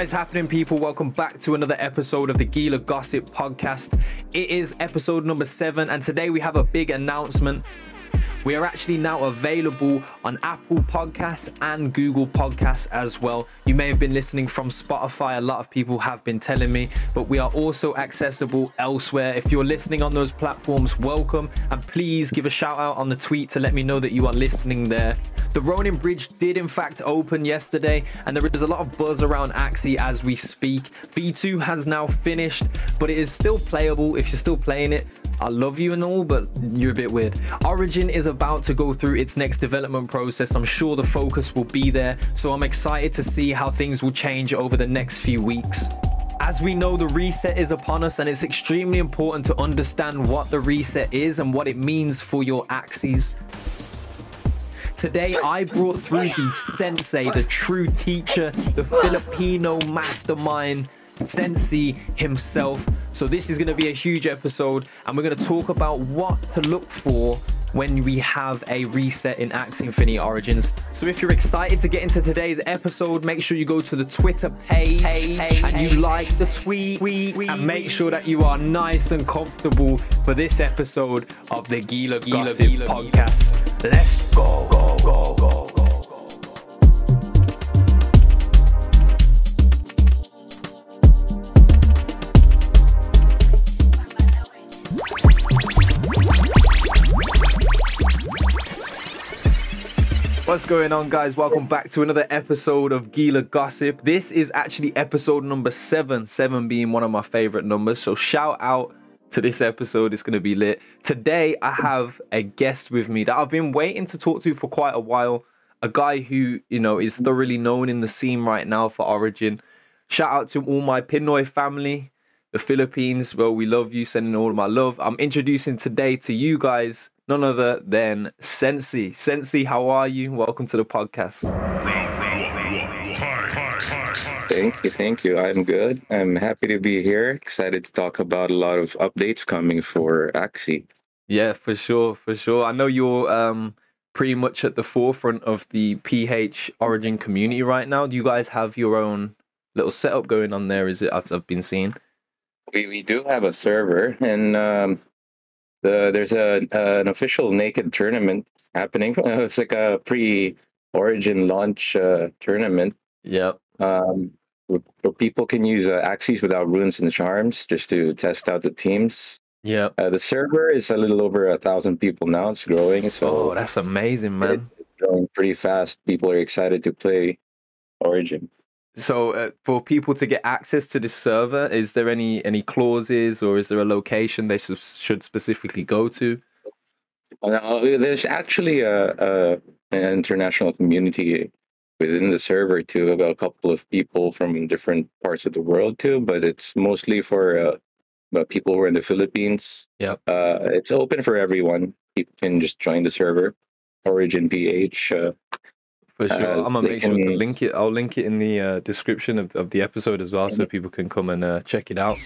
What is happening, people? Welcome back to another episode of the Gila Gossip Podcast. It is episode number seven, and today we have a big announcement. We are actually now available on Apple Podcasts and Google Podcasts as well. You may have been listening from Spotify, a lot of people have been telling me, but we are also accessible elsewhere. If you're listening on those platforms, welcome and please give a shout out on the tweet to let me know that you are listening there. The Ronin Bridge did in fact open yesterday, and there is a lot of buzz around Axie as we speak. V2 has now finished, but it is still playable if you're still playing it. I love you and all, but you're a bit weird. Origin is about to go through its next development process. I'm sure the focus will be there, so I'm excited to see how things will change over the next few weeks. As we know, the reset is upon us, and it's extremely important to understand what the reset is and what it means for your Axies. Today, I brought through the sensei, the true teacher, the Filipino mastermind, Sensi himself. So, this is going to be a huge episode, and we're going to talk about what to look for when we have a reset in Axie Infinity Origins. So if you're excited to get into today's episode, make sure you go to the Twitter page and you like the tweet and make sure that you are nice and comfortable for this episode of the Gila Gossip Podcast. Let's go, go, go, go, go. What's going on, guys? Welcome back to another episode of Gila Gossip. This is actually episode number seven, seven being one of my favorite numbers. So, shout out to this episode. It's going to be lit. Today, I have a guest with me that I've been waiting to talk to for quite a while. A guy who, you know, is thoroughly known in the scene right now for Origin. Shout out to all my Pinoy family, the Philippines. Well, we love you, sending all my love. I'm introducing today to you guys none other than Sensi. Sensi, how are you? Welcome to the podcast. Thank you, thank you. I'm good. I'm happy to be here. Excited to talk about a lot of updates coming for Axie. Yeah, for sure, for sure. I know you're um, pretty much at the forefront of the PH Origin community right now. Do you guys have your own little setup going on there? Is it? I've, I've been seeing. We we do have a server, and um, the there's a an official naked tournament happening. It's like a pre Origin launch uh, tournament. Yep. Um, where people can use uh, Axies without runes and charms just to test out the teams. Yeah. Uh, the server is a little over a thousand people now. It's growing, so Oh, that's amazing, man. it's growing pretty fast. People are excited to play Origin. So, uh, for people to get access to this server, is there any any clauses or is there a location they should, should specifically go to? Uh, there's actually a, a an international community within the server too, about a couple of people from different parts of the world too, but it's mostly for uh, people who are in the Philippines. Yep. Uh, it's open for everyone. People can just join the server. Origin PH. Uh, For sure, Uh, I'm gonna make sure to link it. I'll link it in the uh, description of, of the episode as well, so people can come and uh, check it out.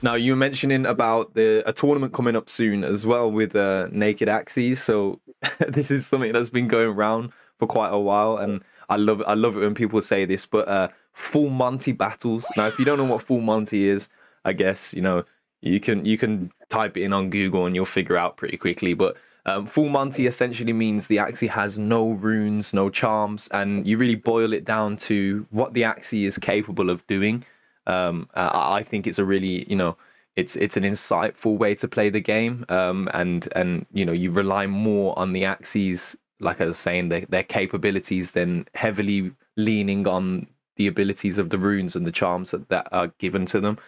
Now you were mentioning about the a tournament coming up soon as well with uh, Naked Axies. So this is something that's been going around for quite a while, and I love I love it when people say this. But uh, full Monty battles. Now, if you don't know what full Monty is, I guess you know you can you can type it in on Google and you'll figure out pretty quickly. But um, full Monty essentially means the Axie has no runes, no charms, and you really boil it down to what the Axie is capable of doing. Um, I I think it's a really, you know, it's it's an insightful way to play the game, um, and and you know you rely more on the Axies like I was saying, their their capabilities than heavily leaning on the abilities of the runes and the charms that, that are given to them.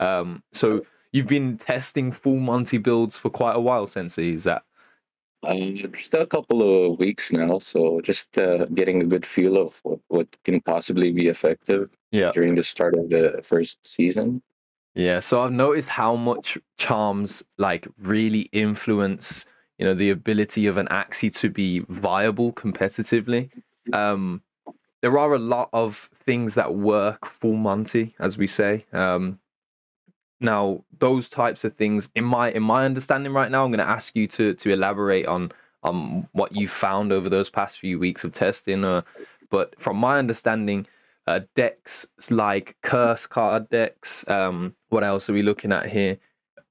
Um, so you've been testing full Monty builds for quite a while, Sensi. Is that? uh, just a couple of weeks now, so just uh, getting a good feel of what, what can possibly be effective Yeah. during the start of the first season. Yeah, so I've noticed how much charms like really influence, you know, the ability of an Axie to be viable competitively. Um, there are a lot of things that work for Monty, as we say. Um, now, those types of things, in my in my understanding right now, I'm going to ask you to to elaborate on on what you found over those past few weeks of testing. Uh, but from my understanding, uh, decks like curse card decks. Um, what else are we looking at here?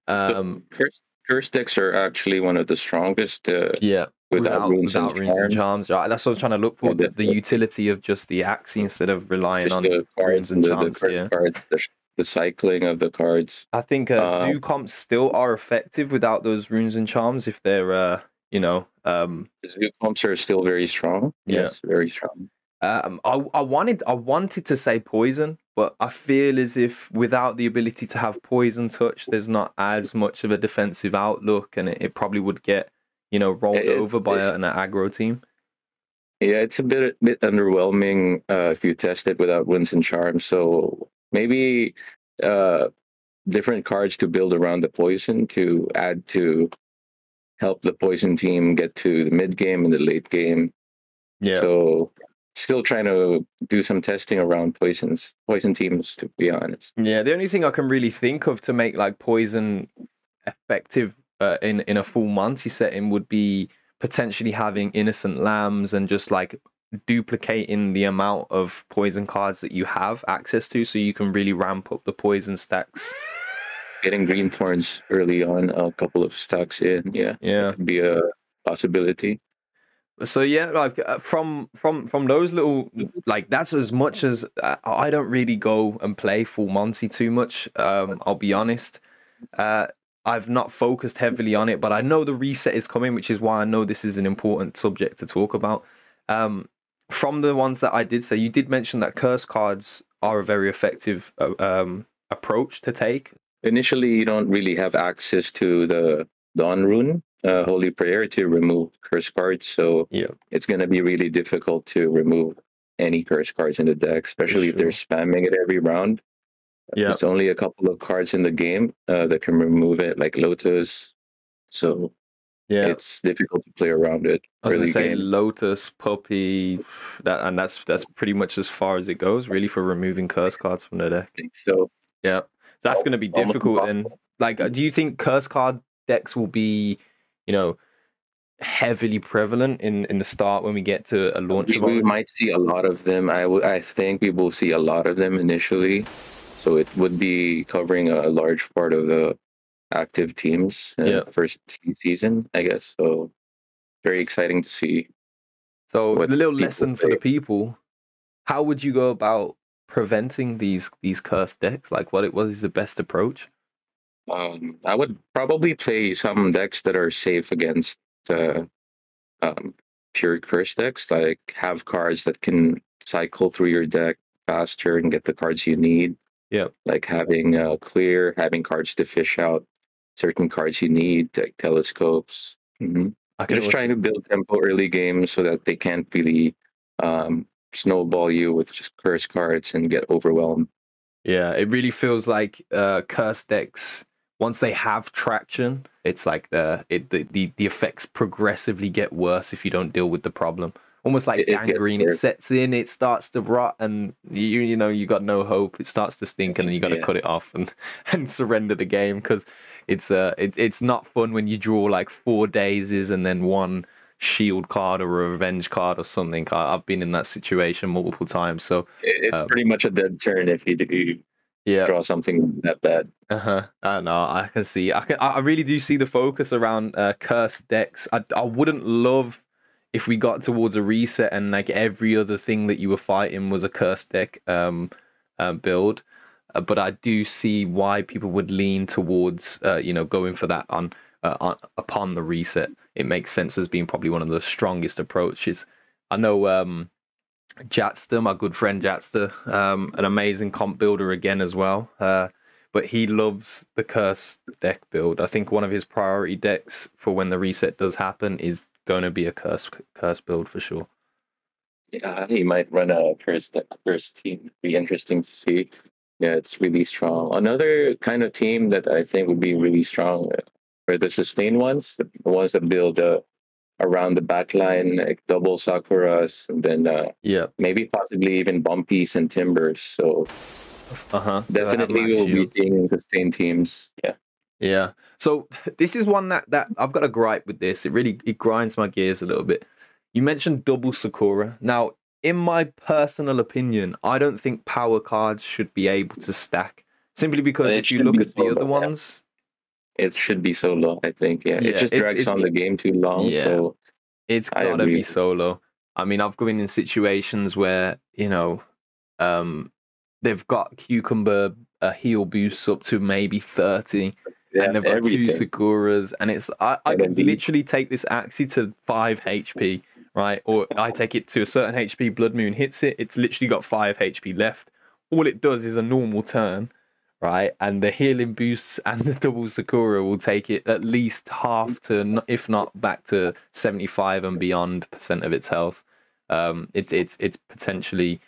Um, curse, curse decks are actually one of the strongest. Uh, yeah, without, without, runes, without and, runes and charms. charms. Right, that's what I'm trying to look for. Yeah, the, the the- utility of just the axe instead of relying on the runes cards and and the, the charms. curse yeah. cards, the, the cycling of the cards. I think uh, Uh, zoo comps still are effective without those runes and charms if they're, uh, you know, um, The zoo comps are still very strong. Yeah. Yes, very strong. Um, I, I wanted I wanted to say poison, but I feel as if without the ability to have poison touch, there's not as much of a defensive outlook, and it, it probably would get you know rolled It- it- over by a, an aggro team. Yeah, it's a bit bit underwhelming uh, if you test it without wins and charms. So maybe uh, different cards to build around the poison to add to help the poison team get to the mid game and the late game. Yeah, So still trying to do some testing around poisons poison teams to be honest. yeah. The only thing I can really think of to make like poison effective uh, in in a full Monty setting would be potentially having innocent lambs and just like duplicating the amount of poison cards that you have access to, so you can really ramp up the poison stacks. Getting green thorns early on, a couple of stacks in, yeah, Yeah. be a possibility. So yeah like uh, from from from those little like that's as much as uh, i don't really go and play full monty too much um i'll be honest. Uh i've not focused heavily on it but i know the reset is coming which is why i know this is an important subject to talk about. Um from the ones that i did say you did mention that curse cards are a very effective uh, um approach to take. Initially you don't really have access to the dawn rune uh, holy prayer to remove curse cards so Yeah. it's going to be really difficult to remove any curse cards in the deck especially if they're spamming it every round Yeah. there's only a couple of cards in the game uh, that can remove it like lotus so yeah it's difficult to play around it I was gonna say game. Lotus, Puppy, that and that's that's pretty much as far as it goes, really, for removing curse cards from the deck. so Yeah, that's gonna be difficult. And like, uh, do you think curse card decks will be, you know, heavily prevalent in in the start when we get to a launch? we, of we might see a lot of them I I think we will see a lot of them initially so it would be covering a large part of the active teams uh, Yeah. first season i guess so very exciting to see So the little lesson for the people: How would you go about preventing these these cursed decks? Like, what it was is the best approach? Um, i would probably play some decks that are safe against uh, um, pure curse decks like have cards that can cycle through your deck faster and get the cards you need. Yep. like having uh, clear having cards to fish out certain cards you need like telescopes. Hmm I can just trying to build tempo early games so that they can't really um, snowball you with just curse cards and get overwhelmed. Yeah, it really feels like uh curse decks once they have traction, it's like the it the, the, the effects progressively get worse if you don't deal with the problem. Almost like It- it gangrene, it worse. sets in, it starts to rot, and you you know you got no hope. It starts to stink, and then you got to Yeah. cut it off and and surrender the game because it's uh it, it's not fun when you draw like four daisies and then one shield card or a revenge card or something. I, I've been in that situation multiple times, so It- it's Um, pretty much a dead turn if you, do yeah. draw something that bad Uh huh. I know. I can see. I can. I I really do see the focus around uh, cursed decks. I I wouldn't love if we got towards a reset and like every other thing that you were fighting was a cursed deck um, uh, build. Uh, but I do see why people would lean towards uh, you know going for that on, uh, on upon the reset. It makes sense as being probably one of the strongest approaches. I know um, Jatster, my good friend Jatster, um, an amazing comp builder again as well. Uh, but he loves the curse deck build. I think one of his priority decks for when the reset does happen is going to be a curse curse build for sure. yeah he might run a curse deck first team be interesting to see yeah it's really strong another kind of team that i think would be really strong are the sustained ones the ones that build uh, around the back line like double sakuras and then uh, Yeah. maybe possibly even bumpies and timbers so Uh huh. definitely we'll be seeing sustained teams yeah Yeah. So this is one that that I've got a gripe with this. It really it grinds my gears a little bit. You mentioned double Sakura. Now in my personal opinion, I don't think power cards should be able to stack simply because if you look at the other ones, It should be solo. I think. Yeah, Yeah, it just drags it's- on the game too long. Yeah. So it's gotta be solo. I mean, I've been in situations where you know, um, they've got cucumber a heal boost up to maybe thirty, yeah, and they've got two. Sakuras, and it's I, I And could indeed. literally take this Axie to five HP, right? Or I take it to a certain HP, Blood Moon hits it, it's literally got five HP left. All it does is a normal turn, right? And the healing boosts and the double Sakura will take it at least half to, if not back to seventy five and beyond percent of its health. Um, it's it's it's potentially,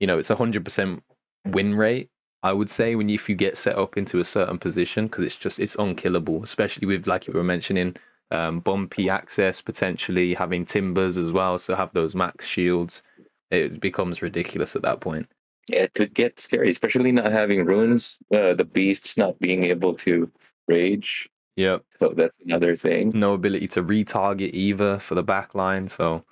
you know, it's a hundred percent win rate I would say when you, if you get set up into a certain position because it's just it's unkillable, especially with like you were mentioning, um, bumpy access potentially having timbers as well, so have those max shields. It becomes ridiculous at that point. It could get scary, especially not having runes. Uh, the beasts not being able to rage. Yep. So that's another thing. No ability to retarget either for the back line, so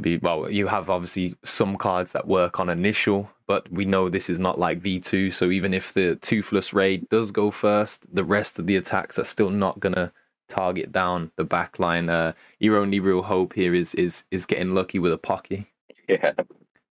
be well. You have obviously some cards that work on initial, but we know this is not like V two. So even if the toothless raid does go first, the rest of the attacks are still not gonna target down the back line. Uh, your only real hope here is is is getting lucky with a pocky. Yeah,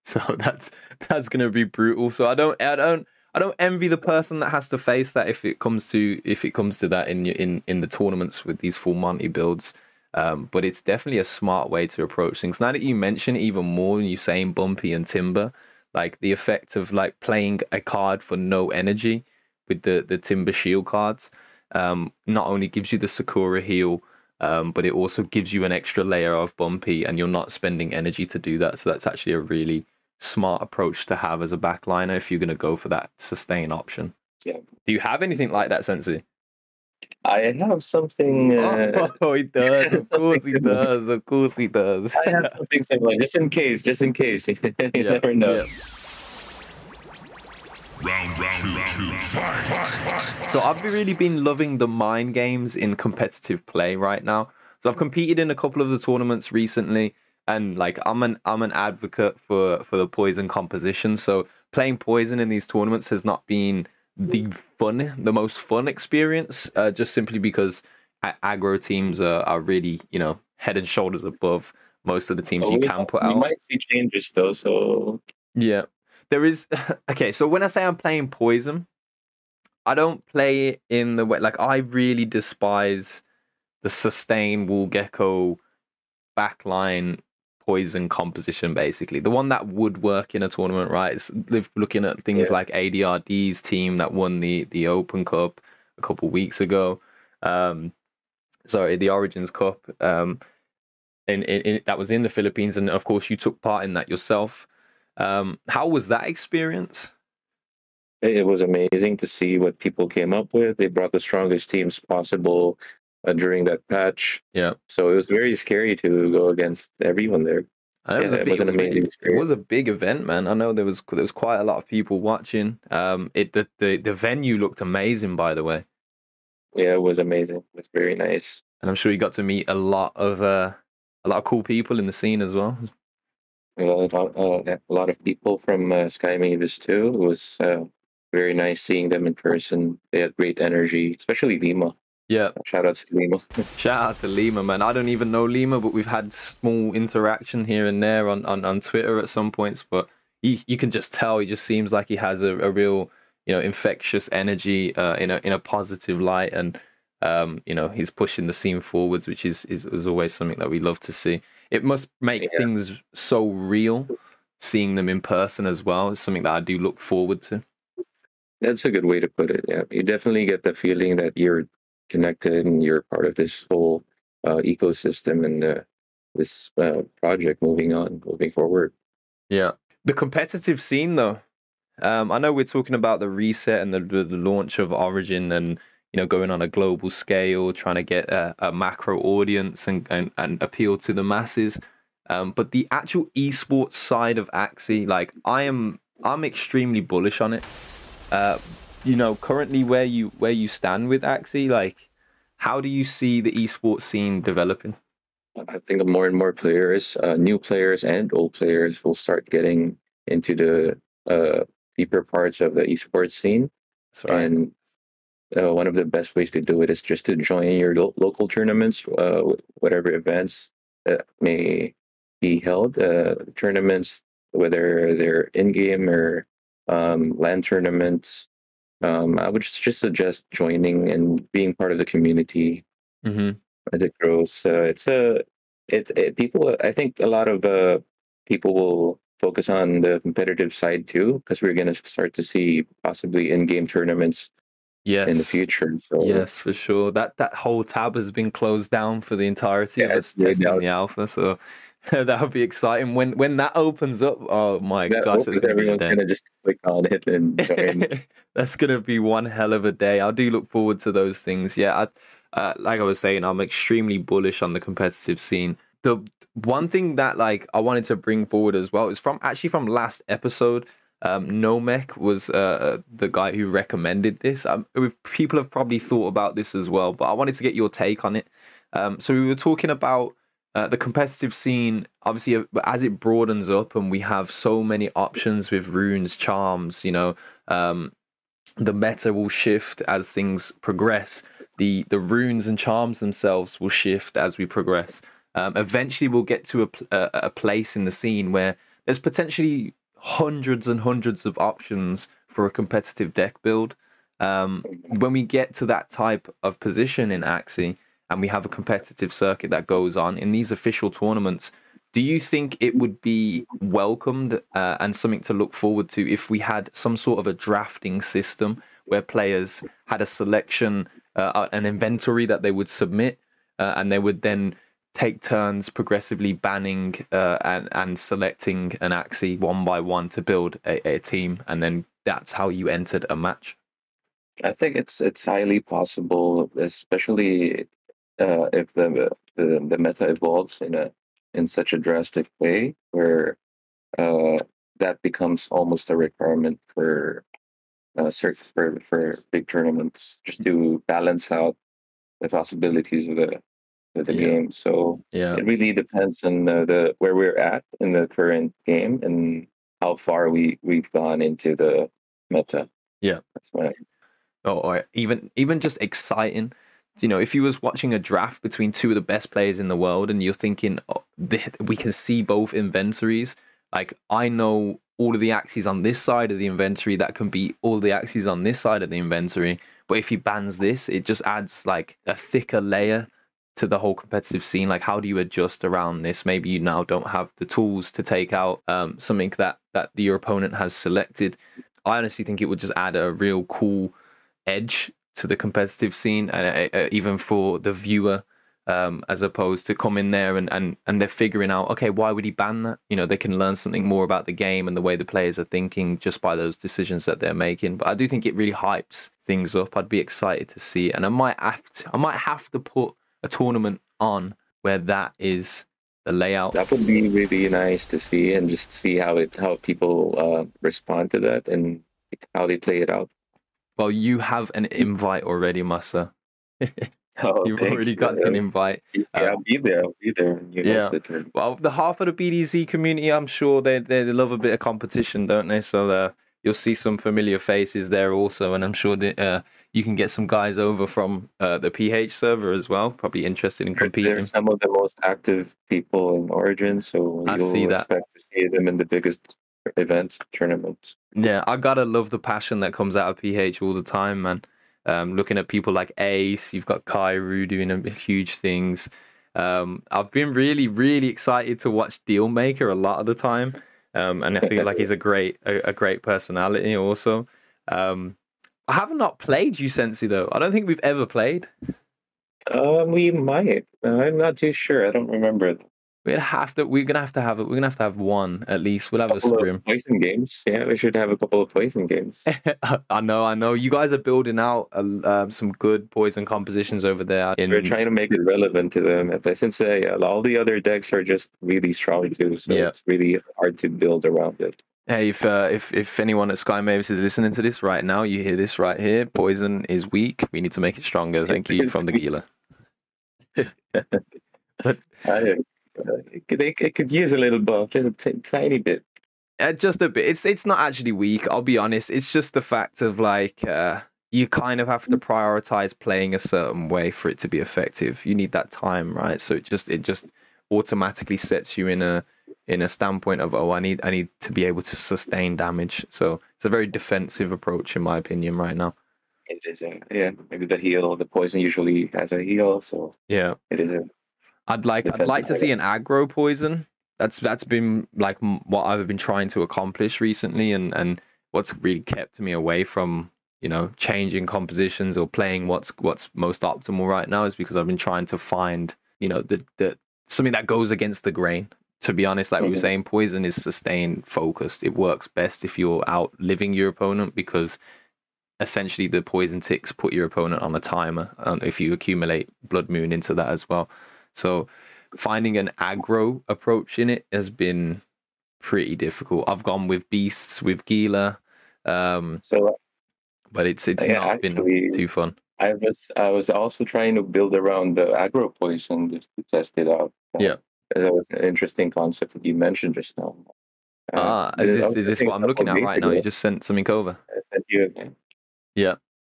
So that's that's gonna be brutal. So I don't I don't I don't envy the person that has to face that if it comes to if it comes to that in in in the tournaments with these full Monty builds. Um, but it's definitely a smart way to approach things. Now that you mention even more, you saying Bumpy and Timber, like the effect of like playing a card for no energy with the the Timber Shield cards, um, not only gives you the Sakura heal, um, but it also gives you an extra layer of bumpy, and you're not spending energy to do that. So that's actually a really smart approach to have as a backliner if you're going to go for that sustain option. Yeah. Do you have anything like that, Sensi? I have something. Uh, oh, he does. Of course he does. Of course he does. I have something similar, just in case, just in case. you Yeah, never know. yeah. Round, round, round two, fight. So I've really been loving the mind games in competitive play right now. So I've competed in a couple of the tournaments recently, and like I'm an I'm an advocate for for the poison composition. So playing poison in these tournaments has not been the fun, the most fun experience, uh, just simply because a- aggro teams are, are really you know head and shoulders above most of the teams Oh, you can put out. we might see changes though, so Yeah. There is okay, so when I say I'm playing poison, I don't play it in the way like I really despise the sustain wall gecko backline poison composition basically. The one that would work in a tournament, right? It's looking at things Yeah. like ADRD's team that won the the Open Cup a couple weeks ago. Um sorry, the Origins Cup. Um in, in, in that was in the Philippines and of course you took part in that yourself. Um, how was that experience? it it was amazing to see what people came up with. They brought the strongest teams possible uh, during that patch. Yeah. So it was very scary to go against everyone there. It was Yeah, it big, was an it was really- amazing It was a big event, man. I know there was there was quite a lot of people watching. Um, it the, the the venue looked amazing, by the way, Yeah, it was amazing. It was very nice. and I'm sure you got to meet a lot of uh, a lot of cool people in the scene as well. A lot, uh, a lot of people from uh, Sky Mavis too. It was uh, very nice seeing them in person. They had great energy, especially Lima. Yeah, Shout out to Lima. shout out to Lima, man. I don't even know Lima, but we've had small interaction here and there on on, on Twitter at some points. But he, you can just tell he just seems like he has a, a real you know infectious energy uh, in a in a positive light and um, you know he's pushing the scene forwards which is, is is always something that we love to see it must make Yeah. things so real seeing them in person as well is something that i do look forward to That's a good way to put it. Yeah, you definitely get the feeling that you're connected and you're part of this whole uh, ecosystem and uh, this uh, project moving on, moving forward. yeah. The competitive scene though um, i know we're talking about the reset and the, the, the launch of origin and you know going on a global scale trying to get a, a macro audience and, and, and appeal to the masses. Um, but the actual esports side of axie like i am i'm extremely bullish on it. Uh, you know currently where you where you stand with axie like how do you see the esports scene developing I think more and more players, uh, new players and old players, will start getting into the uh, deeper parts of the esports scene. Right. And uh, one of the best ways to do it is just to join your lo- local tournaments, uh, whatever events that may be held. Uh, tournaments, whether they're in game or um, LAN tournaments. Um, I would just, suggest joining and being part of the community hmm as it grows. Uh, it's a it, it people. I think a lot of uh, people will focus on the competitive side too, because we're going to start to see possibly in-game tournaments Yes. in the future. So Yes, for sure. That that whole tab has been closed down for the entirety of Yeah, us testing out. the alpha. So that would be exciting. When when that opens up, oh my that gosh, it's gonna everyone's to just click on it and. That's gonna be one hell of a day. I do look forward to those things. Yeah, I, uh, like I was saying, I'm extremely bullish on the competitive scene. The one thing that like I wanted to bring forward as well is from actually from last episode. Um, Nomek was uh, the guy who recommended this. Um, people have probably thought about this as well, but I wanted to get your take on it. Um, so we were talking about uh, the competitive scene, obviously, uh, as it broadens up and we have so many options with runes, charms, you know, um, the meta will shift as things progress. The the runes and charms themselves will shift as we progress. Um, eventually, we'll get to a, a a place in the scene where there's potentially hundreds and hundreds of options for a competitive deck build. Um, when we get to that type of position in Axie and we have a competitive circuit that goes on in these official tournaments, do you think it would be welcomed uh, and something to look forward to if we had some sort of a drafting system where players had a selection, uh, an inventory that they would submit, uh, and they would then take turns progressively banning uh, and and selecting an axie one by one to build a, a team, and then that's how you entered a match. I think it's it's highly possible, especially uh, if the, the the meta evolves in a in such a drastic way, where uh, that becomes almost a requirement for uh, for for big tournaments, just to balance out the possibilities of the of the Yeah. game. So Yeah, it really depends on uh, the where we're at in the current game and how far we we've gone into the meta. Yeah. that's my or, or even even just exciting. You know, if you was watching a draft between two of the best players in the world, and you're thinking oh, we can see both inventories. Like I know all of the Axies on this side of the inventory that can beat all the Axies on this side of the inventory. But if he bans this, it just adds like a thicker layer to the whole competitive scene. Like, how do you adjust around this? Maybe you now don't have the tools to take out um, something that that your opponent has selected. I honestly think it would just add a real cool edge to the competitive scene, and uh, uh, even for the viewer, um, as opposed to come in there and, and and they're figuring out, okay, why would he ban that? You know, they can learn something more about the game and the way the players are thinking just by those decisions that they're making. But I do think it really hypes things up. I'd be excited to see it, and I might have to, I might have to put a tournament on where that is the layout. That would be really nice to see and just see how it how people uh, respond to that and how they play it out. Well, you have an invite already, Massa. Oh, You've already got Uh, an invite. Yeah, I'll be there. I'll be there. You Yeah. host the tournament. Well, the half of the BDZ community, I'm sure they they love a bit of competition, don't they? So uh, you'll see some familiar faces there also, and I'm sure that uh, you can get some guys over from uh, the PH server as well. Probably interested in competing. They're some of the most active people in Origin, so I you'll see that. expect to see them in the biggest events, tournaments. Yeah, I gotta love the passion that comes out of PH all the time, man. Um, looking at people like Ace, you've got Kairu doing huge things. Um, I've been really, really excited to watch Dealmaker a lot of the time, um, and I feel like he's a great, a, a great personality. Also, um, I have not played you, Sensi though. I don't think we've ever played. Um, we might. I'm not too sure. I don't remember. We'd have to. We're gonna have to have it. We're gonna have to have one at least. We'll have a couple stream. of poison games. Yeah, we should have a couple of poison games. I know, I know. You guys are building out uh, some good poison compositions over there. In, We're trying to make it relevant to them. But Since uh, all the other decks are just really strong too, so Yeah. it's really hard to build around it. hey, if uh, if if anyone at Sky Mavis is listening to this right now, you hear this right here. Poison is weak. We need to make it stronger. Thank you from the Gila. I, uh, it, could, it, it could use a little buff, just a t- tiny bit. Uh, just a bit. It's it's not actually weak. I'll be honest. It's just the fact of like uh, you kind of have to prioritize playing a certain way for it to be effective. You need that time, right? So it just it just automatically sets you in a in a standpoint of oh I need I need to be able to sustain damage. So it's a very defensive approach in my opinion right now. It is a yeah. Maybe the heal, the poison usually has a heal, so Yeah. it is a I'd like I'd like to see an aggro poison. That's that's been like what I've been trying to accomplish recently, and and what's really kept me away from you know changing compositions or playing what's what's most optimal right now is because I've been trying to find you know the the something that goes against the grain. To be honest, like we were Mhm. saying, poison is sustained focused. It works best if you're out living your opponent because essentially the poison ticks put your opponent on a timer and if you accumulate blood moon into that as well so finding an aggro approach in it has been pretty difficult i've gone with beasts with gila um so but it's it's Yeah, not been too fun I was I was also trying to build around the aggro poison just to test it out. Uh, Yeah. that was an interesting concept that you mentioned just now. Uh, ah is this is this what i'm looking at right now you just sent something over I sent you again.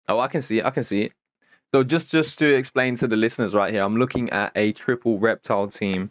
Oh, I can see it. I can see it. So just just to explain to the listeners right here, I'm looking at a triple reptile team.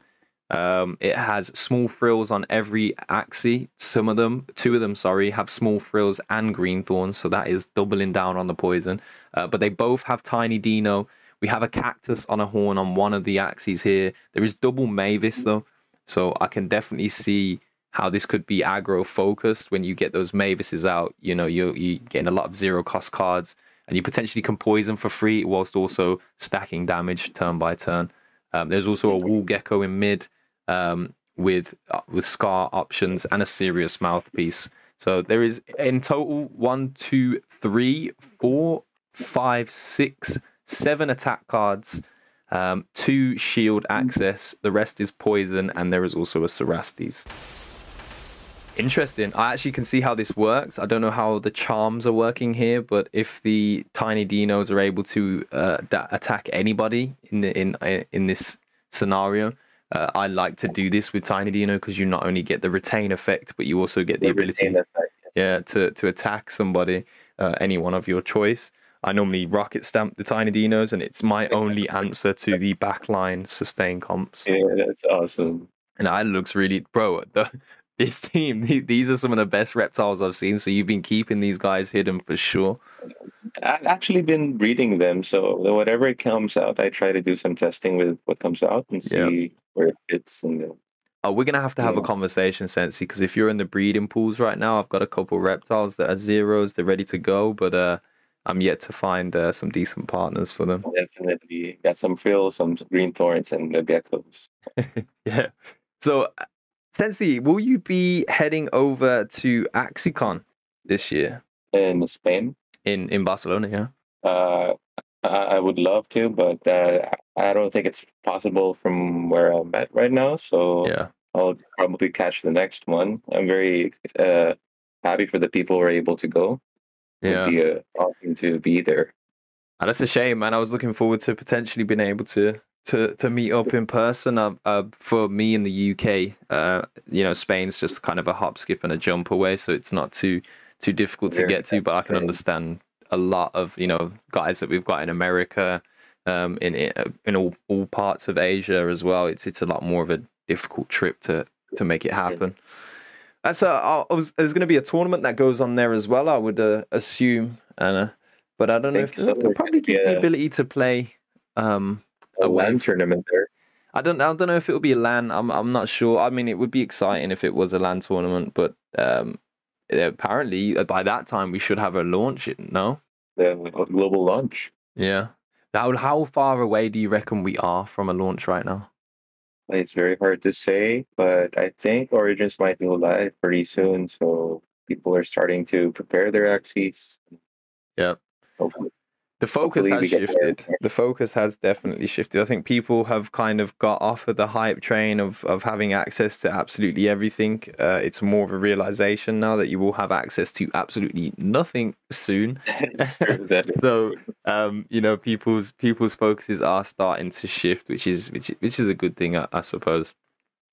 Um, it has small frills on every Axies. Some of them, two of them, sorry, have small frills and green thorns. So that is doubling down on the poison. Uh, but they both have tiny Dino. We have a cactus on a horn on one of the Axies here. There is double Mavis though, so I can definitely see how this could be aggro focused when you get those Mavises out. You know, you're, you're getting a lot of zero cost cards and you potentially can poison for free whilst also stacking damage turn by turn. Um, there's also a wall gecko in mid um, with uh, with scar options and a serious mouthpiece. So there is in total one, two, three, four, five, six, seven attack cards, um, two shield access. The rest is poison, and there is also a Cerastes. Interesting. I actually can see how this works. I don't know how the charms are working here, but if the tiny dinos are able to uh, da- attack anybody in the in in this scenario, uh, I like to do this with tiny dino because you not only get the retain effect, but you also get the ability effect. yeah to to attack somebody uh, any one of your choice i normally rocket stamp the tiny dinos and it's my only answer to the backline sustain comps Yeah, that's awesome. and that looks really bro the, this team these are some of the best reptiles i've seen so you've been keeping these guys hidden for sure I've actually been breeding them, so whatever comes out, I try to do some testing with what comes out and see Yeah. where it fits. And the, Oh, we're gonna have to have a conversation, Sensi, because if you're in the breeding pools right now, I've got a couple reptiles that are zeros, they're ready to go, but uh, I'm yet to find uh, some decent partners for them. definitely got some frills, some green thorns, and the geckos. Yeah. So, Sensi, will you be heading over to AxieCon this year In Spain, in in Barcelona? Yeah. uh, I, would love to, but uh, I don't think it's possible from where I'm at right now. So Yeah. I'll probably catch the next one. I'm very uh, happy for the people who are able to go. Yeah. It'd be uh, awesome to be there. And that's a shame, man. I was looking forward to potentially being able to to to meet up in person. Uh, uh, for me in the UK, uh, you know, Spain's just kind of a hop, skip, and a jump away, so it's not too too difficult to get to. But I can understand a lot of you know guys that we've got in America, um, in in all all parts of Asia as well. It's it's a lot more of a difficult trip to to make it happen. That's a. I I was, there's going to be a tournament that goes on there as well. I would uh, assume, Anna, but I don't know if so. they'll, probably give the ability to play. Um, A LAN tournament there. I don't. I don't know if it will be a LAN. I'm. I'm not sure. I mean, it would be exciting if it was a LAN tournament, but um, apparently uh, by that time we should have a launch. No. The global launch. Yeah. How how far away do you reckon we are from a launch right now? It's very hard to say, but I think Origins might go live pretty soon. So people are starting to prepare their Axies. Yeah. Hopefully. The focus Hopefully has we get there. shifted. The focus has definitely shifted. I think people have kind of got off of the hype train of, of having access to absolutely everything. Uh, it's more of a realization now that you will have access to absolutely nothing soon. So um, you know, people's people's focuses are starting to shift, which is which which is a good thing, I, I suppose.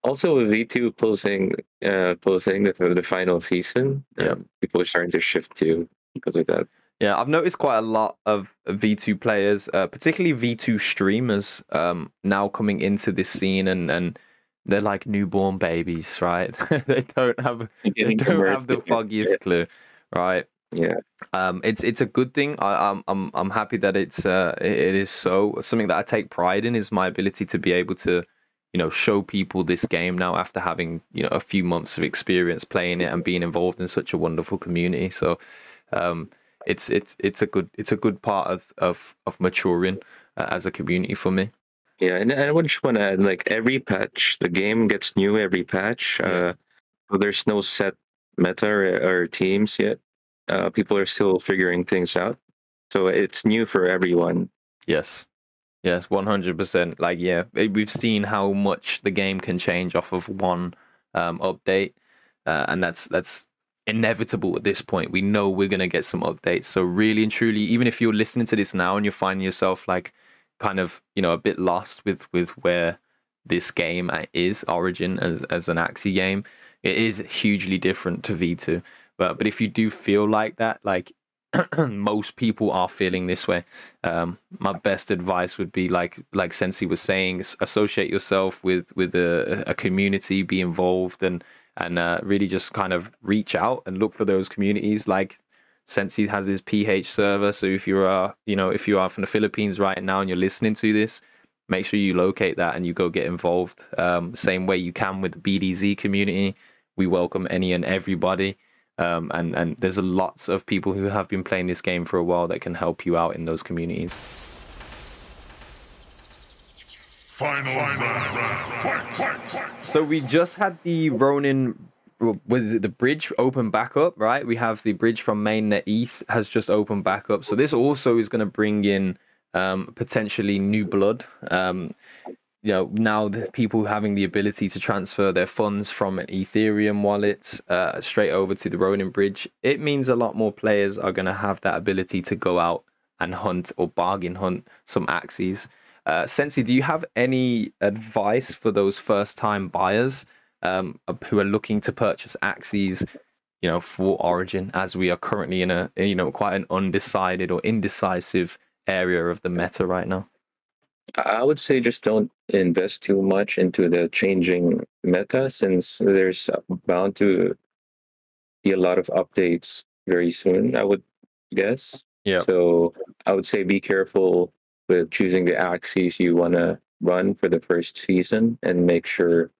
also with V2 closing uh closing the, the final season, Yeah. um, people are starting to shift too because of that. Yeah, I've noticed quite a lot of V2 players, uh, particularly V2 streamers, um, now coming into this scene and, and they're like newborn babies, right? they don't have they don't have the immersed in it. foggiest clue, right? Yeah. Um, it's it's a good thing. I, I'm I'm I'm happy that it's uh it, it is so. Something that I take pride in is my ability to be able to, you know, show people this game now after having you know a few months of experience playing it and being involved in such a wonderful community. So, um, it's it's it's a good it's a good part of of of maturing uh, as a community for me. Yeah, and I would just want to add, like every patch, the game gets new every patch. Yeah. Uh, so there's no set meta or, or teams yet. Uh, people are still figuring things out, so it's new for everyone. Yes. Yes, one hundred percent. Like, yeah, eh, we've seen how much the game can change off of one um, update, uh, and that's that's inevitable at this point. We know we're gonna get some updates. So really and truly, even if you're listening to this now and you're finding yourself like kind of you know a bit lost with with where this game is Origin as as an Axie game, it is hugely different to V two. But but if you do feel like that, like most people are feeling this way. Um, my best advice would be like like Sensi was saying, associate yourself with with a, a community, be involved, and and uh, really just kind of reach out and look for those communities. Like Sensi has his PH server, so if you are you know if you are from the Philippines right now and you're listening to this, make sure you locate that and you go get involved. Um, same way you can with the BDZ community. We welcome any and everybody. Um, and and there's lots of people who have been playing this game for a while that can help you out in those communities. Final round. Fight, fight, fight. So we just had the Ronin, what is it? The bridge open back up, right? We have the bridge from mainnet ETH has just opened back up. So this also is going to bring in um, potentially new blood. Um, you know, now the people having the ability to transfer their funds from an Ethereum wallet uh, straight over to the Ronin bridge, it means a lot more players are going to have that ability to go out and hunt or bargain hunt some Axies. Uh, Sensi, do you have any advice for those first-time buyers um, who are looking to purchase Axies? you know, for Origin, as we are currently in a you know quite an undecided or indecisive area of the meta right now? I would say just don't invest too much into the changing meta since there's bound to be a lot of updates very soon, I would guess. Yeah. So I would say be careful with choosing the Axies you want to run for the first season and make sure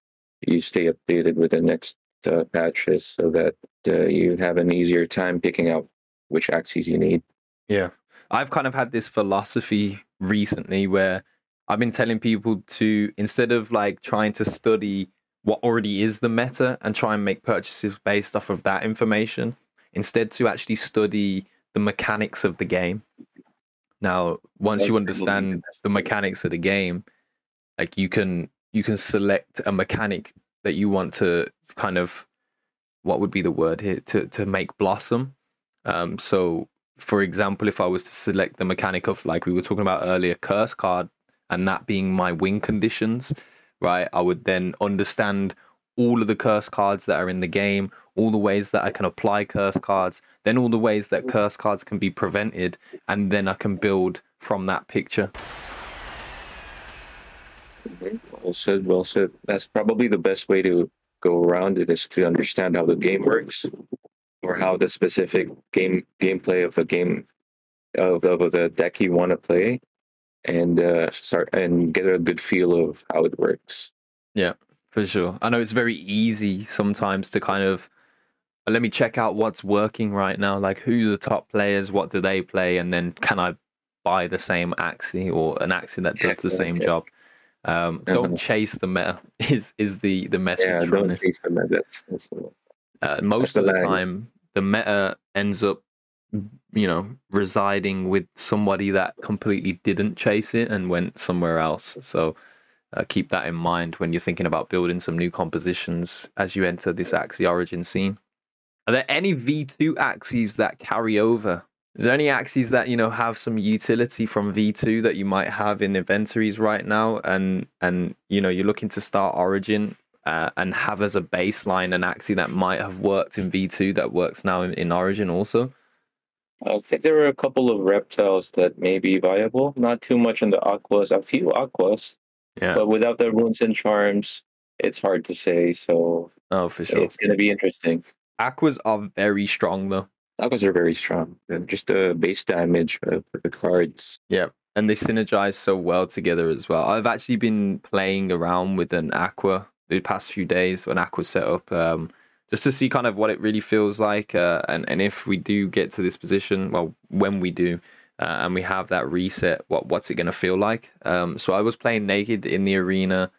you stay updated with the next uh, patches so that uh, you have an easier time picking out which Axies you need. Yeah. I've kind of had this philosophy recently where I've been telling people to instead of like trying to study what already is the meta and try and make purchases based off of that information, instead to actually study the mechanics of the game. Now, once you understand the mechanics of the game, like you can you can select a mechanic that you want to kind of what would be the word here to to make blossom. Um, so for example, if I was to select the mechanic of like we were talking about earlier, curse card, and that being my win conditions, right? I would then understand all of the curse cards that are in the game, all the ways that I can apply curse cards, then all the ways that curse cards can be prevented, and then I can build from that picture. Well said, well said. That's probably the best way to go around it is to understand how the game works or how the specific game gameplay of the game of, of the deck you want to play and uh, start and get a good feel of how it works. For sure. I know it's very easy sometimes to kind of let me check out what's working right now. Like who are the top players, what do they play, and then can I buy the same Axie or an Axie that does the same job? Um, Uh-huh. don't chase the meta is is the the message Yeah, from this. chase the meta. That's, that's Uh, most of the lag. time, the meta ends up you know, residing with somebody that completely didn't chase it and went somewhere else. So uh, keep that in mind when you're thinking about building some new compositions as you enter this Axie Origin scene. Are there any V2 Axies that carry over? Is there any Axies that you know have some utility from V2 that you might have in inventories right now, and and you know you're looking to start Origin uh, and have as a baseline an Axie that might have worked in V2 that works now in, in Origin also? I think there are a couple of reptiles that may be viable. Not too much in the aquas. A few aquas, Yeah. but without the runes and charms, it's hard to say. So Oh, for sure. it's going to be interesting. Aquas are very strong though. Aquas are very strong. And Just the base damage for the cards. Yeah. And they synergize so well together as well. I've actually been playing around with an aqua the past few days, an aqua setup, um, just to see kind of what it really feels like, uh, and and if we do get to this position, well, when we do, uh, and we have that reset, what what's it gonna feel like? Um, so I was playing naked in the arena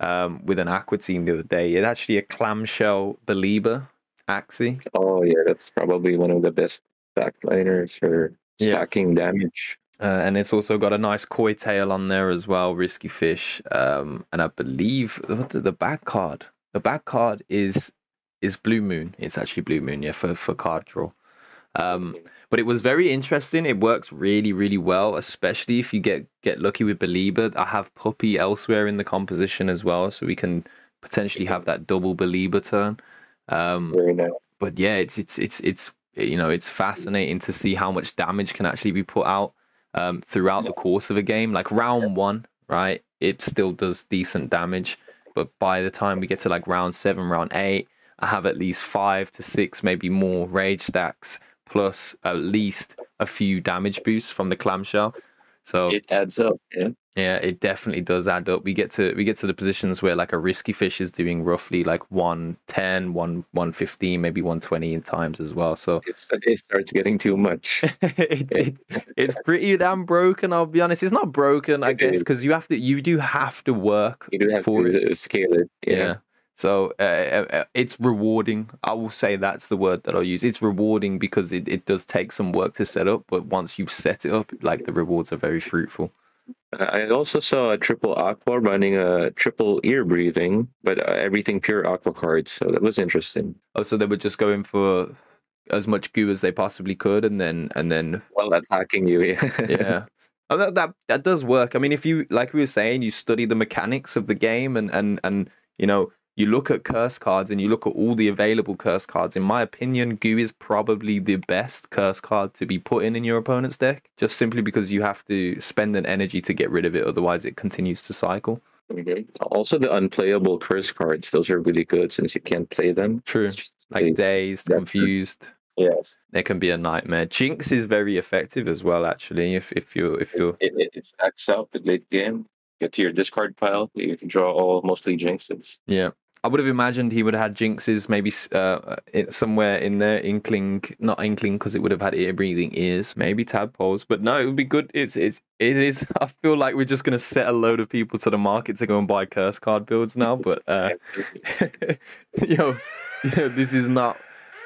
um, with an aqua team the other day. It's actually a clamshell Belieber Axie. Oh, yeah, that's probably one of the best backliners for Yeah. stacking damage. Uh, and it's also got a nice koi tail on there as well, risky fish. Um, and I believe what the, the back card, the back card is is Blue Moon. It's actually Blue Moon, yeah, for for card draw. Um, but it was very interesting. It works really, really well, especially if you get get lucky with Belieber. I have Puppy elsewhere in the composition as well, so we can potentially have that double Belieber turn. Um, Very nice. but yeah, it's it's it's it's you know it's fascinating to see how much damage can actually be put out um, throughout the course of a game. Like round one, right? It still does decent damage, but by the time we get to like round seven, round eight, I have at least five to six, maybe more rage stacks plus at least a few damage boosts from the clamshell. So It adds up. Yeah. yeah, it definitely does add up. We get to we get to the positions where like a risky fish is doing roughly like 110, 1 115, maybe 120 in times as well. So It's, it starts getting too much. it's, it's it's pretty damn broken, I'll be honest. It's not broken, I It guess, because you have to you do have to work You do have for to uh, scale it. Yeah. Yeah. So uh, uh, uh, it's rewarding. I will say that's the word that I'll use. It's rewarding because it, it does take some work to set up, but once you've set it up, like the rewards are very fruitful. Uh, I also saw a triple aqua running a triple ear breathing, but uh, everything pure aqua cards. So that was interesting. Oh, so they were just going for as much goo as they possibly could, and then and then While attacking you, yeah. yeah. Oh, that, that that does work. I mean, if you like we were saying, you study the mechanics of the game, and and and you know you look at curse cards and you look at all the available curse cards. In my opinion, goo is probably the best curse card to be put in in your opponent's deck, just simply because you have to spend an energy to get rid of it. Otherwise, it continues to cycle. Mhm. Also, the unplayable curse cards; those are really good since you can't play them. True. Like dazed, That's true. confused. yes, It can be a nightmare. Jinx is very effective as well, actually. If if you if you're it, it, it stacks up at late game. Get to your discard pile. You can draw all mostly jinxes. Yeah. I would have imagined he would have had jinxes maybe uh, somewhere in there, inkling, not inkling, because it would have had ear breathing ears, maybe tadpoles. But no, it would be good. It's it's it is. I feel like we're just gonna set a load of people to the market to go and buy curse card builds now. But uh, yo, yo, this is not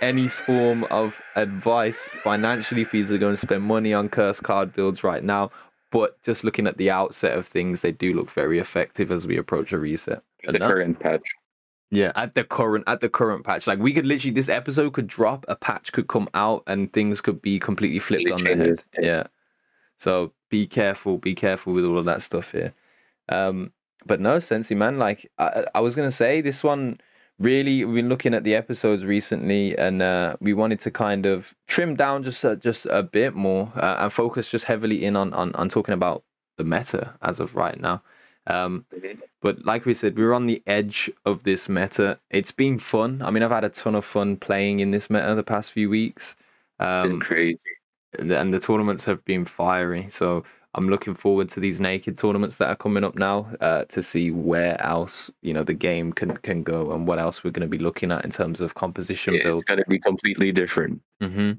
any form of advice financially for you to go and spend money on curse card builds right now. But just looking at the outset of things, they do look very effective as we approach a reset. the current patch. Yeah, at the current at the current patch, like we could literally this episode could drop, a patch could come out, and things could be completely flipped on their head. Yeah. So be careful, be careful with all of that stuff here. Um, but no, Sensi man, like I, I was gonna say, this one really we've been looking at the episodes recently, and uh, we wanted to kind of trim down just a, just a bit more uh, and focus just heavily in on, on on talking about the meta as of right now. Um, but like we said, we're on the edge of this meta. It's been fun. I mean, I've had a ton of fun playing in this meta the past few weeks. Been Um, crazy. and the tournaments have been fiery. So I'm looking forward to these naked tournaments that are coming up now uh, to see where else you know the game can can go and what else we're going to be looking at in terms of composition Yeah, it's gonna be completely different. hmm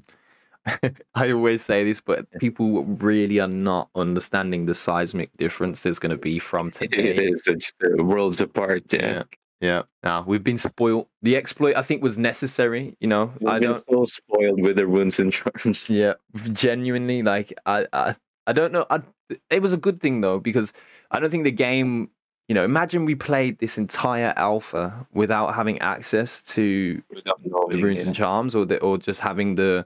I always say this, but people really are not understanding the seismic difference there's going to be from It today is it's worlds apart. Yeah. yeah. Nah, we've been spoiled. The exploit I think was necessary. You know, We've I don't. so spoiled with the runes and charms. Yeah, genuinely, like I, I, I don't know. I, it was a good thing though because I don't think the game. You know, imagine we played this entire alpha without having access to Without the runes yeah. and charms, or the, or just having the,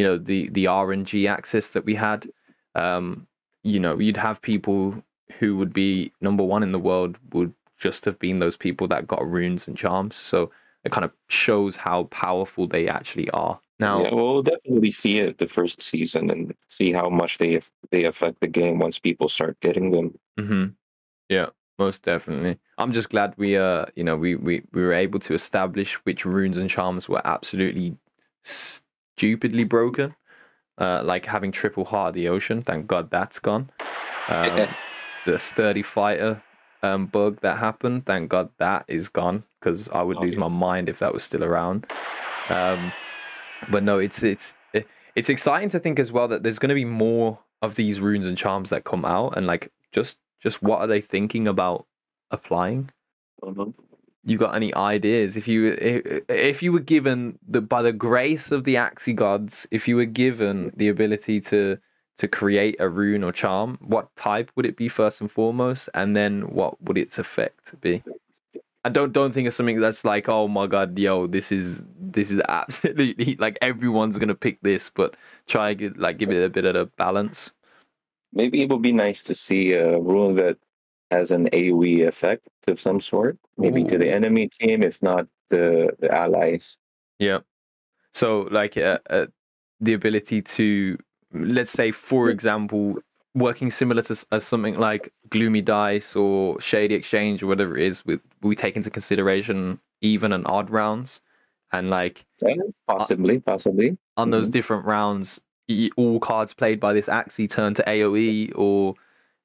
you know, the the RNG access that we had. Um, you know, you'd have people who would be number one in the world would just have been those people that got runes and charms. So it kind of shows how powerful they actually are. Now, yeah, we'll definitely see it the first season and see how much they they affect the game once people start getting them. hmm Yeah, most definitely. I'm just glad we uh you know we we we were able to establish which runes and charms were absolutely stupidly broken. Uh, like having triple heart of the ocean. Thank God that's gone. Um, the sturdy fighter um bug that happened. Thank God that is gone because I would Oh, lose yeah. my mind if that was still around. Um, but no, it's it's it- it's exciting to think as well that there's going to be more of these runes and charms that come out, and like just just what are they thinking about applying? Mhm. You got any ideas? If you if, if you were given the by the grace of the Axie gods, if you were given the ability to to create a rune or charm, what type would it be first and foremost, and then what would its effect be? I don't don't think it's something that's like, oh my god, yo, this is this is absolutely like everyone's gonna pick this, but try like give it a bit of a balance. Maybe it would be nice to see a rune that has an AoE effect of some sort, maybe to the enemy team, if not the, the allies. Yeah. So like uh, uh, the ability to, let's say, for example, working similar to as something like Gloomy Dice or Shady Exchange or whatever it is, with we take into consideration even and odd rounds, and like Yeah, possibly, possibly. on those different rounds, all cards played by this Axie turn to AOE, or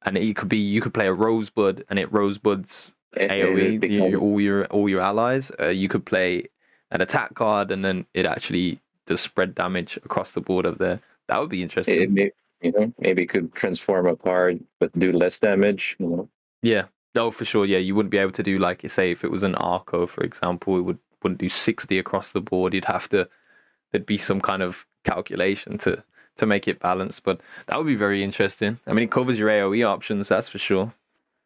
and it could be you could play a Rosebud and it Rosebuds It- it AOE becomes- all your all your allies. Uh, you could play an attack card and then it actually does spread damage across the board of there. That would be interesting. it may, you know, maybe it could transform a card but do less damage. You know, yeah. No, for sure. Yeah, you wouldn't be able to do like say if it was an Arco, for example, it would wouldn't do sixty across the board. You'd have to there'd be some kind of calculation to to make it balanced. But that would be very interesting. I mean, it covers your AOE options, that's for sure.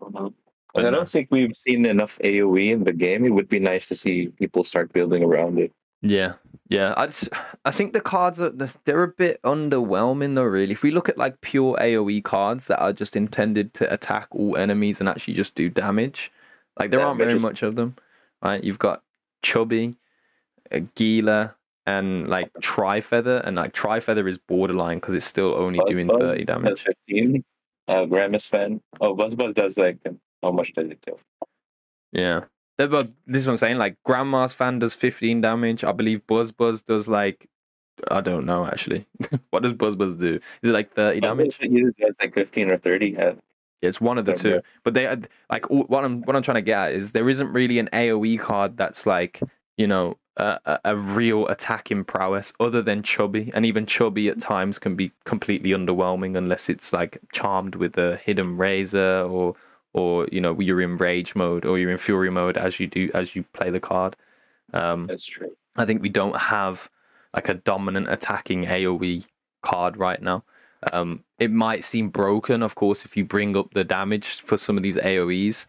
and I don't think we've seen enough AOE in the game. It would be nice to see people start building around it. Yeah, yeah. I just, I think the cards are they're a bit underwhelming though. Really, if we look at like pure AOE cards that are just intended to attack all enemies and actually just do damage, like there aren't very is- much of them. Right? You've got Chubby, uh, Gila, and like Trifeather, and like Trifeather is borderline because it's still only doing Buzzbuzz thirty damage. 15. Uh, Grandma's fan. Oh, buzz buzz does like how much does it do? Yeah. That- But this is what I'm saying. Like Grandma's fan does 15 damage. I believe Buzz Buzz does like I don't know actually. what does Buzz Buzz do? Is it like 30 damage? Either does like fifteen or thirty. Yeah. Yeah, it's one of the two. But they are- like what I'm what I'm trying to get at is there isn't really an AOE card that's like you know a, a, real attacking prowess other than Chubby, and even Chubby at times can be completely underwhelming unless it's like charmed with a hidden razor or or you know you're in rage mode or you're in fury mode as you do as you play the card. Um, That's true. I think we don't have like a dominant attacking AoE card right now. Um, it might seem broken, of course, if you bring up the damage for some of these AoEs.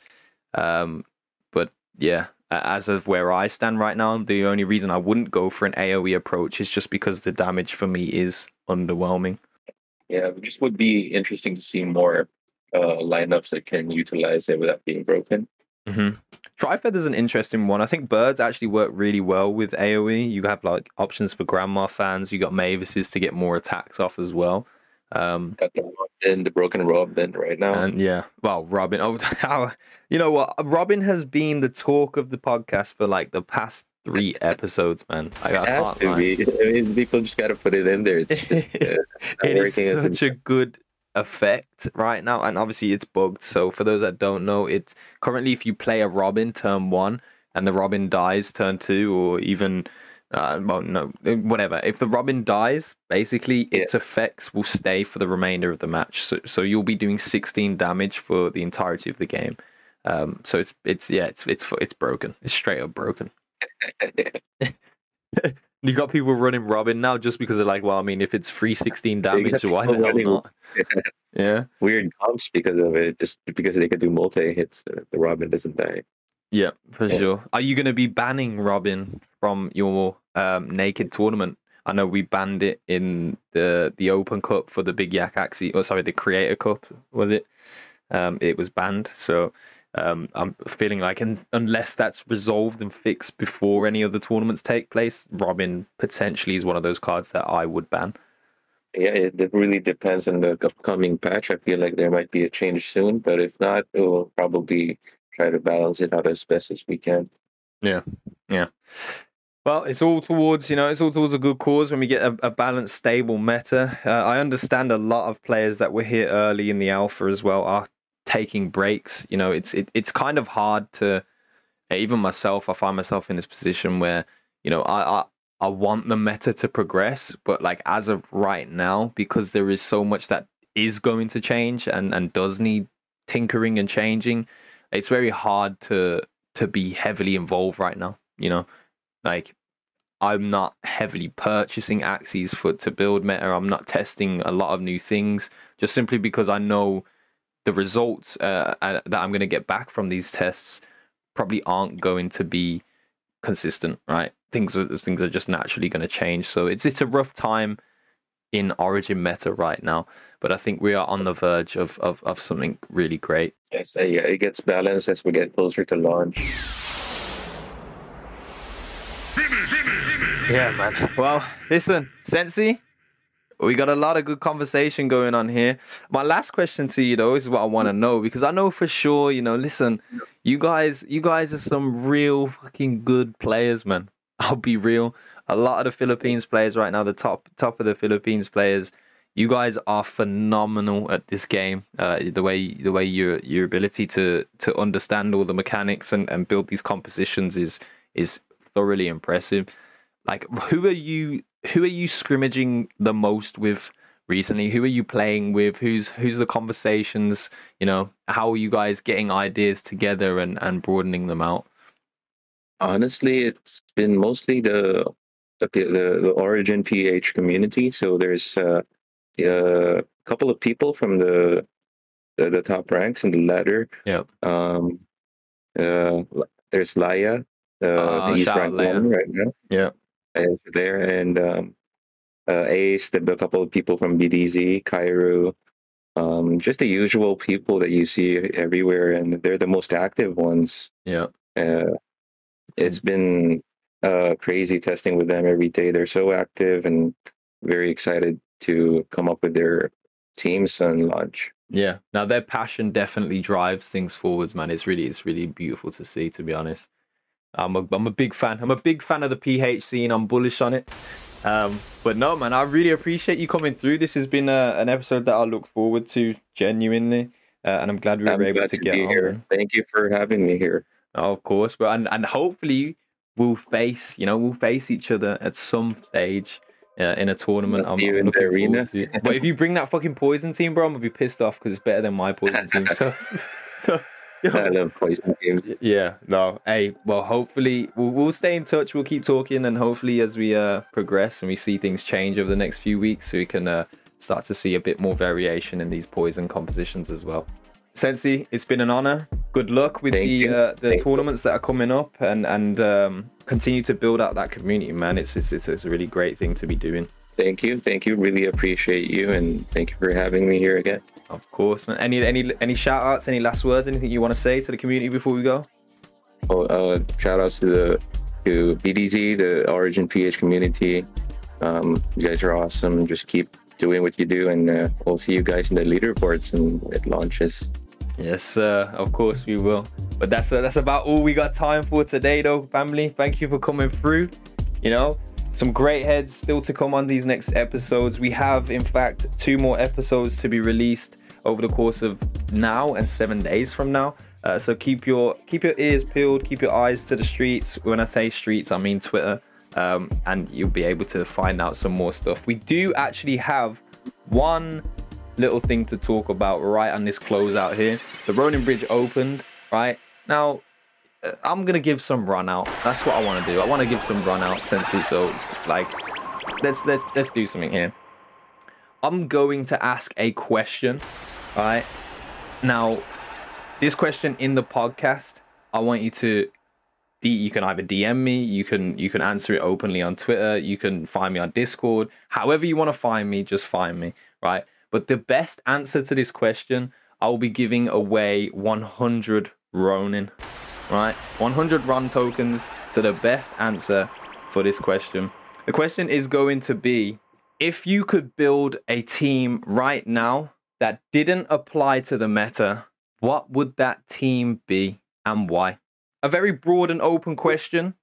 Um, but yeah, as of where I stand right now, the only reason I wouldn't go for an AoE approach is just because the damage for me is underwhelming. Yeah, it just would be interesting to see more uh, lineups that can utilize it without being broken. Mm-hmm. Trifeather's an interesting one. I think birds actually work really well with AoE. You have like options for grandma fans. You got Mavises to get more attacks off as well. Um, Got the Robin, the broken Robin right now. And yeah, well, Robin. Oh, how you know what? Robin has been the talk of the podcast for like the past three episodes, man. I, I it has to lie. be. I mean, people just got to put it in there. It's just, uh, it is such a good effect right now, and obviously it's bugged. So for those that don't know, it's currently if you play a Robin turn one and the Robin dies turn two, or even uh, well, no, whatever. If the Robin dies, basically Yeah. its effects will stay for the remainder of the match. So so you'll be doing 16 damage for the entirety of the game. Um, so it's it's yeah, it's it's it's broken. It's straight up broken. You got people running Robin now just because they're like, well, I mean, if it's free 16 damage, why the hell not? Yeah. Weird comps because of it, just because they could do multi hits. Uh, the Robin doesn't die. Yeah, for Yeah. sure. Are you going to be banning Robin from your um, naked tournament? I know we banned it in the the Open Cup for the Big Yak Axie. Oh, sorry, the Creator Cup was it? Um, it was banned. So um, I'm feeling like, un- unless that's resolved and fixed before any other tournaments take place, Robin potentially is one of those cards that I would ban. Yeah, it, it really depends on the upcoming patch. I feel like there might be a change soon, but if not, we'll probably try to balance it out as best as we can. Well, it's all towards you know it's all towards a good cause when we get a, a balanced, stable meta. Uh, I understand a lot of players that were here early in the alpha as well are taking breaks. You know, it's it, it's kind of hard to even myself. I find myself in this position where you know I, I I want the meta to progress, but like as of right now, because there is so much that is going to change and and does need tinkering and changing, it's very hard to to be heavily involved right now. You know like I'm not heavily purchasing Axies for to build meta. I'm not testing a lot of new things just simply because I know the results uh, that I'm going to get back from these tests probably aren't going to be consistent. Right? Things are things are just naturally going to change. So it's it's a rough time in Origin meta right now, but I think we are on the verge of of, of something really great. Yes, yeah, it gets balanced as we get closer to launch. Yeah, man. Well, listen, Sensi, we got a lot of good conversation going on here. My last question to you though is what I want to know because I know for sure, you know, listen, you guys, you guys are some real fucking good players, man. I'll be real. A lot of the Philippines players right now, the top top of the Philippines players, you guys are phenomenal at this game. Uh, the way the way your your ability to to understand all the mechanics and, and build these compositions is is thoroughly impressive. Like, who are you? Who are you scrimmaging the most with recently? Who are you playing with? Who's who's the conversations? You know, how are you guys getting ideas together and and broadening them out? Honestly, it's been mostly the the the, the Origin PH community. So there's uh, a couple of people from the the, the top ranks in the ladder. Yeah. Um, uh, there's Laya. Uh, Ah, he's shout out Laya. one right now. Yeah. There and um, uh, Ace. There's a couple of people from BDZ, Cairo. Um, just the usual people that you see everywhere, and they're the most active ones. Yeah. Uh, it's been uh, crazy testing with them every day. They're so active and very excited to come up with their teams and launch. Yeah. Now their passion definitely drives things forwards, man. It's really it's really beautiful to see, to be honest. I'm a I'm a big fan. I'm a big fan of the PH scene. I'm bullish on it. Um, but no, man, I really appreciate you coming through. This has been a, an episode that I look forward to genuinely, uh, and I'm glad we were I'm able to get here. Thank you for having me here. Oh, of course, but and and hopefully we'll face you know we'll face each other at some stage uh, in a tournament. I'm, I'm in the looking arena. forward to. But if you bring that fucking poison team, bro, I'm gonna be pissed off because it's better than my poison team. So, so I love poison games. yeah, no, hey, well, hopefully we'll, we'll stay in touch. We'll keep talking, and hopefully as we uh progress and we see things change over the next few weeks, so we can uh, start to see a bit more variation in these poison compositions as well. Sensi, it's been an honor. Good luck with Thank the uh, the Thank you. tournaments that are coming up, and and um, continue to build out that community, man. It's it's, it's it's a really great thing to be doing. Thank you. Thank you. Really appreciate you and thank you for having me here again. Of course, man. Any any any shout outs, any last words, anything you want to say to the community before we go? Oh, uh, shout outs to the to BDZ, the Origin PH community. Um, you guys are awesome. Just keep doing what you do, and uh, we'll see you guys in the leaderboards and it launches. Yes, sir. Of course we will. But that's uh, that's about all we got time for today, though, family. Thank you for coming through. You know, some great heads still to come on these next episodes. We have, in fact, two more episodes to be released over the course of now and seven days from now. Uh, so keep your keep your ears peeled, keep your eyes to the streets. When I say streets, I mean Twitter, um, and you'll be able to find out some more stuff. We do actually have one little thing to talk about right on this closeout here. The Ronin Bridge opened. right? Now, Uh, I'm gonna give some run out. That's what I want to do. I want to give some run out, Sensi. So, like, let's let's let's do something here. I'm going to ask a question, right? Now, this question in the podcast, I want you to you can either DM me, you can you can answer it openly on Twitter, you can find me on Discord. However you want to find me, just find me, right? But the best answer to this question, I will be giving away 100 Ronin, right? 100 run tokens to the best answer for this question. The question is going to be if you could build a team right now that didn't apply to the meta, what would that team be and why? a very broad and open question,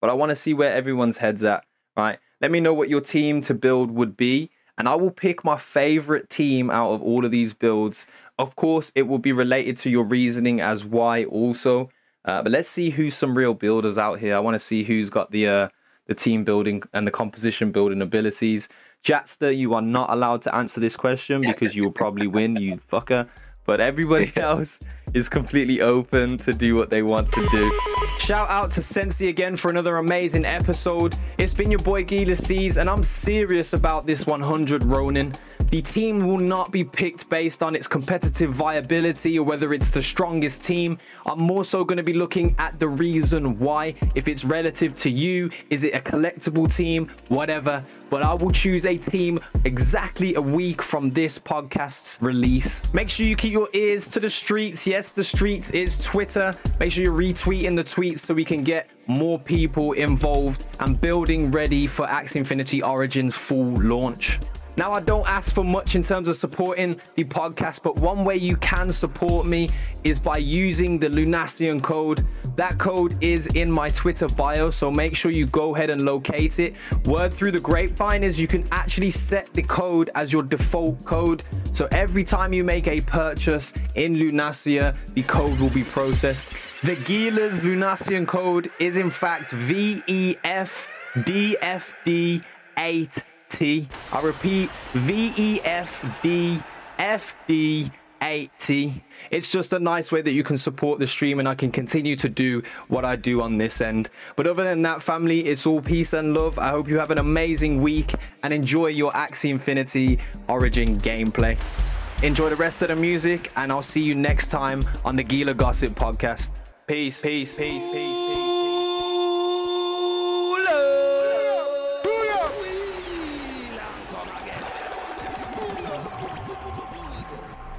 but I want to see where everyone's heads at. Right? Let me know what your team to build would be, and I will pick my favorite team out of all of these builds. Of course, it will be related to your reasoning as why also. Uh, but let's see who's some real builders out here. I want to see who's got the uh, the team building and the composition building abilities. Jatster, you are not allowed to answer this question because you will probably win, you fucker but everybody else is completely open to do what they want to do. Shout out to Sensi again for another amazing episode. It's been your boy Gila Seas, and I'm serious about this 100 Ronin. The team will not be picked based on its competitive viability or whether it's the strongest team. I'm more so going to be looking at the reason why. If it's relative to you, is it a collectible team, whatever. But I will choose a team exactly a week from this podcast's release. Make sure you keep your ears to the streets. Yes, the streets is Twitter. Make sure you're retweeting the tweets so we can get more people involved and building ready for Axie Infinity Origins full launch. Now, I don't ask for much in terms of supporting the podcast, but one way you can support me is by using the Lunacian code. That code is in my Twitter bio, so make sure you go ahead and locate it. Word through the grapevine is you can actually set the code as your default code. So every time you make a purchase in Lunacia, the code will be processed. The Gila's Lunacian code is in fact VEFDFD8. T. I repeat, V E F D F D 80. It's just a nice way that you can support the stream and I can continue to do what I do on this end. But other than that, family, it's all peace and love. I hope you have an amazing week and enjoy your Axie Infinity Origin gameplay. Enjoy the rest of the music and I'll see you next time on the Gila Gossip Podcast. Peace, peace, peace, peace, peace. Flawless